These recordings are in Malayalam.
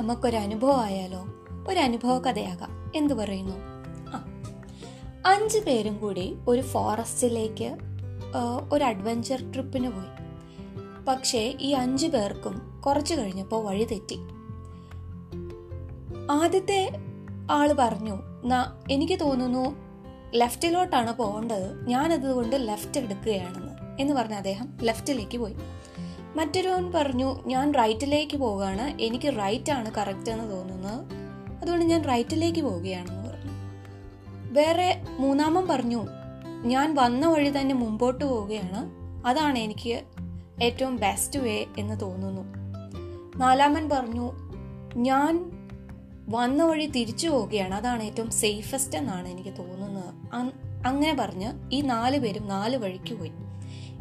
നമുക്കൊരു അനുഭവം ആയാലോ ഒരു അനുഭവ കഥയാകാം എന്തു പറയുന്നു? ആ അഞ്ച് പേരും കൂടി ഒരു ഫോറസ്റ്റിലേക്ക് ഒരു അഡ്വഞ്ചർ ട്രിപ്പിന് പോയി. പക്ഷേ ഈ അഞ്ചു പേർക്കും കുറച്ചു കഴിഞ്ഞപ്പോൾ വഴി തെറ്റി. ആദ്യത്തെ ആൾ പറഞ്ഞു "ന- എനിക്ക് തോന്നുന്നു ലെഫ്റ്റിലോട്ടാണ് പോകേണ്ടത്. ഞാനതുകൊണ്ട് ലെഫ്റ്റ് എടുക്കുകയാണെന്ന് എന്ന് പറഞ്ഞ അദ്ദേഹം ലെഫ്റ്റിലേക്ക് പോയി. മറ്റൊരുവൻ പറഞ്ഞു ഞാൻ റൈറ്റിലേക്ക് പോവുകയാണ്. എനിക്ക് റൈറ്റ് ആണ് കറക്റ്റ് എന്ന് തോന്നുന്നത്. അതുകൊണ്ട് ഞാൻ റൈറ്റിലേക്ക് പോവുകയാണെന്ന് പറഞ്ഞു. വേറെ മൂന്നാമൻ പറഞ്ഞു ഞാൻ വന്ന വഴി തന്നെ മുമ്പോട്ട് പോവുകയാണ്. അതാണ് എനിക്ക് ഏറ്റവും ബെസ്റ്റ് വേ എന്ന് തോന്നുന്നു. നാലാമൻ പറഞ്ഞു ഞാൻ വന്ന വഴി തിരിച്ചു പോവുകയാണ്. അതാണ് ഏറ്റവും സേഫസ്റ്റ് എന്നാണ് എനിക്ക് തോന്നുന്നത്. അങ്ങനെ പറഞ്ഞ് ഈ നാല് പേരും നാല് വഴിക്ക് പോയി.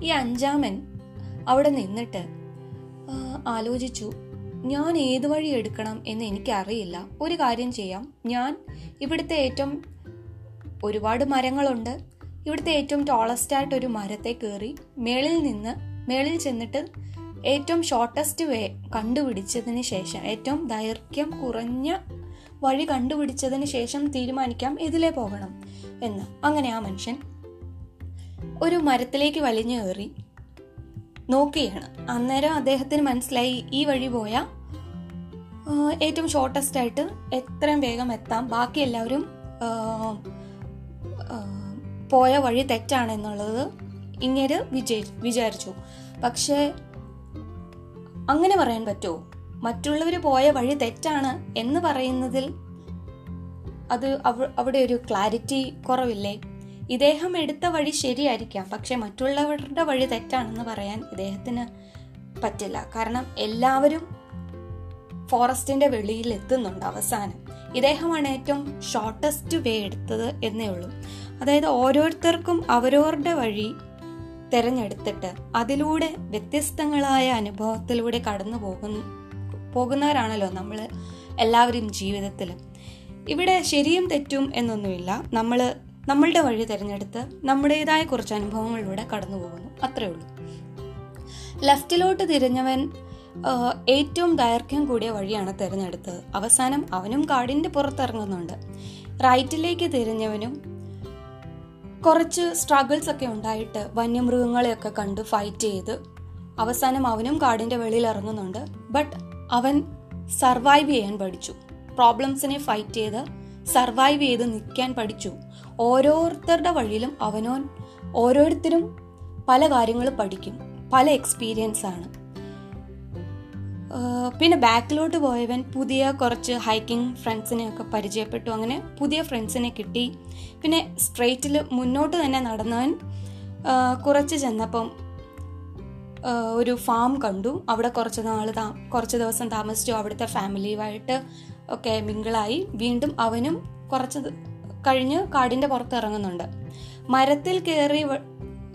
ഈ അഞ്ചാമൻ അവിടെ നിന്നിട്ട് ആലോചിച്ചു. ഞാൻ ഏതു വഴി എടുക്കണം എന്ന് എനിക്കറിയില്ല. ഒരു കാര്യം ചെയ്യാം. ഞാൻ ഇവിടുത്തെ ഏറ്റവും ഒരുപാട് മരങ്ങളുണ്ട്. ഇവിടുത്തെ ഏറ്റവും ടോളസ്റ്റ് ആയിട്ട് ഒരു മരത്തെ കയറി മേളിൽ നിന്ന് മേളിൽ ചെന്നിട്ട് ഏറ്റവും ഷോർട്ടസ്റ്റ് വേ കണ്ടുപിടിച്ചതിന് ശേഷം ഏറ്റവും ദൈർഘ്യം കുറഞ്ഞ വഴി കണ്ടുപിടിച്ചതിന് ശേഷം തീരുമാനിക്കാം ഇതിലേ പോകണം എന്ന്. അങ്ങനെ ആ മനുഷ്യൻ ഒരു മരത്തിലേക്ക് വലിഞ്ഞു കയറി നോക്കുകയാണ് അന്നേരം അദ്ദേഹത്തിന് മനസ്സിലായി ഈ വഴി പോയാൽ ഏറ്റവും ഷോർട്ടസ്റ്റ് ആയിട്ട് എത്രയും വേഗം എത്താം. ബാക്കി എല്ലാവരും പോയ വഴി തെറ്റാണെന്നുള്ളത് ഇങ്ങനെ വിജയി വിചാരിച്ചു. പക്ഷേ അങ്ങനെ പറയാൻ പറ്റുമോ? മറ്റുള്ളവർ പോയ വഴി തെറ്റാണ് എന്ന് പറയുന്നതിൽ അത് അവ- അവിടെ ഒരു ക്ലാരിറ്റി കുറവില്ലേ? ഇദ്ദേഹം എടുത്ത വഴി ശരിയായിരിക്കാം. പക്ഷെ മറ്റുള്ളവരുടെ വഴി തെറ്റാണെന്ന് പറയാൻ ഇദ്ദേഹത്തിന് പറ്റില്ല. കാരണം എല്ലാവരും ഫോറസ്റ്റിന്റെ വെളിയിൽ എത്തുന്നുണ്ട് അവസാനം. ഇദ്ദേഹമാണ് ഏറ്റവും ഷോർട്ടസ്റ്റ് വേ എടുത്തത് എന്നേ ഉള്ളൂ. അതായത് ഓരോരുത്തർക്കും അവരവരുടെ വഴി തിരഞ്ഞെടുത്തിട്ട് അതിലൂടെ വ്യത്യസ്തങ്ങളായ അനുഭവത്തിലൂടെ കടന്നു പോകുന്ന പോകുന്നവരാണല്ലോ നമ്മൾ എല്ലാവരും ജീവിതത്തിൽ ഇവിടെ ശരിയും തെറ്റും എന്നൊന്നുമില്ല. നമ്മൾ നമ്മളുടെ വഴി തിരഞ്ഞെടുത്ത് നമ്മുടേതായ കുറച്ച് അനുഭവങ്ങളിലൂടെ കടന്നു പോകുന്നു. അത്രേ ഉള്ളൂ. ലെഫ്റ്റിലോട്ട് തിരിഞ്ഞവൻ ഏറ്റവും ദൈർഘ്യം കൂടിയ വഴിയാണ് തിരഞ്ഞെടുത്തത്. അവസാനം അവനും കാടിന്റെ പുറത്തിറങ്ങുന്നുണ്ട്. റൈറ്റിലേക്ക് തിരിഞ്ഞവനും കുറച്ച് സ്ട്രഗിൾസ് ഒക്കെ ഉണ്ടായിട്ട് വന്യമൃഗങ്ങളെയൊക്കെ കണ്ട് ഫൈറ്റ് ചെയ്ത് അവസാനം അവനും കാടിന്റെ വെളിയിൽ ഇറങ്ങുന്നുണ്ട്. ബട്ട് അവൻ സർവൈവ് ചെയ്യാൻ പഠിച്ചു. പ്രോബ്ലംസിനെ ഫൈറ്റ് ചെയ്ത് സർവൈവ് ചെയ്ത് നിൽക്കാൻ പഠിച്ചു. ഓരോരുത്തരുടെ വഴിയിലും അവനോൻ ഓരോരുത്തരും പല കാര്യങ്ങൾ പഠിക്കും. പല എക്സ്പീരിയൻസ് ആണ്. പിന്നെ ബാക്കിലോട്ട് പോയവൻ പുതിയ കുറച്ച് ഹൈക്കിംഗ് ഫ്രണ്ട്സിനെ ഒക്കെ പരിചയപ്പെട്ടു. അങ്ങനെ പുതിയ ഫ്രണ്ട്സിനെ കിട്ടി. പിന്നെ സ്ട്രെയിറ്റിൽ മുന്നോട്ട് തന്നെ നടന്നവൻ കുറച്ച് ചെന്നപ്പം ഒരു ഫാം കണ്ടു. അവിടെ കുറച്ച് നാൾ താ കുറച്ച് ദിവസം താമസിച്ചു. അവിടുത്തെ ഫാമിലിയുമായിട്ട് ഒക്കെ മിങ്കിളായി വീണ്ടും അവനും കുറച്ച് കഴിഞ്ഞ് കാടിന്റെ പുറത്ത് ഇറങ്ങുന്നുണ്ട്. മരത്തിൽ കയറി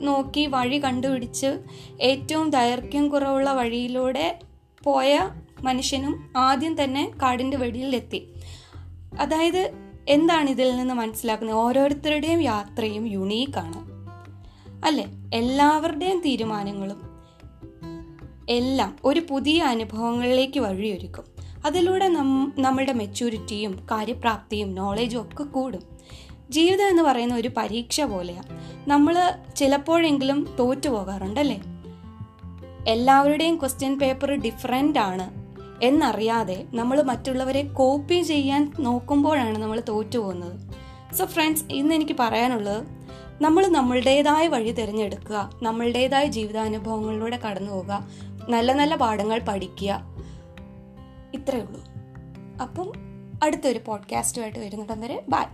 നോക്കി വഴി കണ്ടുപിടിച്ച് ഏറ്റവും ദൈർഘ്യം കുറവുള്ള വഴിയിലൂടെ പോയ മനുഷ്യനും ആദ്യം തന്നെ കാടിന്റെ വെടിയിലെത്തി. അതായത് എന്താണ് ഇതിൽ നിന്ന് മനസ്സിലാക്കുന്നത്? ഓരോരുത്തരുടെയും യാത്രയും യുണീക്കാണ് അല്ലെ? എല്ലാവരുടെയും തീരുമാനങ്ങളും എല്ലാം ഒരു പുതിയ അനുഭവങ്ങളിലേക്ക് വഴിയൊരുക്കും. അതിലൂടെ നം നമ്മളുടെ മെച്യൂരിറ്റിയും കാര്യപ്രാപ്തിയും നോളേജും ഒക്കെ കൂടും. ജീവിതം എന്ന് പറയുന്ന ഒരു പരീക്ഷ പോലെയാണ് നമ്മൾ ചിലപ്പോഴെങ്കിലും തോറ്റു പോകാറുണ്ടല്ലേ? എല്ലാവരുടെയും ക്വസ്റ്റ്യൻ പേപ്പർ ഡിഫറെന്റ് ആണ്. എന്നറിയാതെ നമ്മൾ മറ്റുള്ളവരെ കോപ്പി ചെയ്യാൻ നോക്കുമ്പോഴാണ് നമ്മൾ തോറ്റു പോകുന്നത്. സോ ഫ്രണ്ട്സ് ഇന്ന് എനിക്ക് പറയാനുള്ളത് നമ്മൾ നമ്മളുടേതായ വഴി തിരഞ്ഞെടുക്കുക നമ്മളുടേതായ ജീവിതാനുഭവങ്ങളിലൂടെ കടന്നു പോവുക നല്ല നല്ല പാഠങ്ങൾ പഠിക്കുക ഇത്രയേ ഉള്ളൂ. അപ്പം അടുത്തൊരു പോഡ്കാസ്റ്റുമായിട്ട് വരുന്നിടം വരെ ബൈ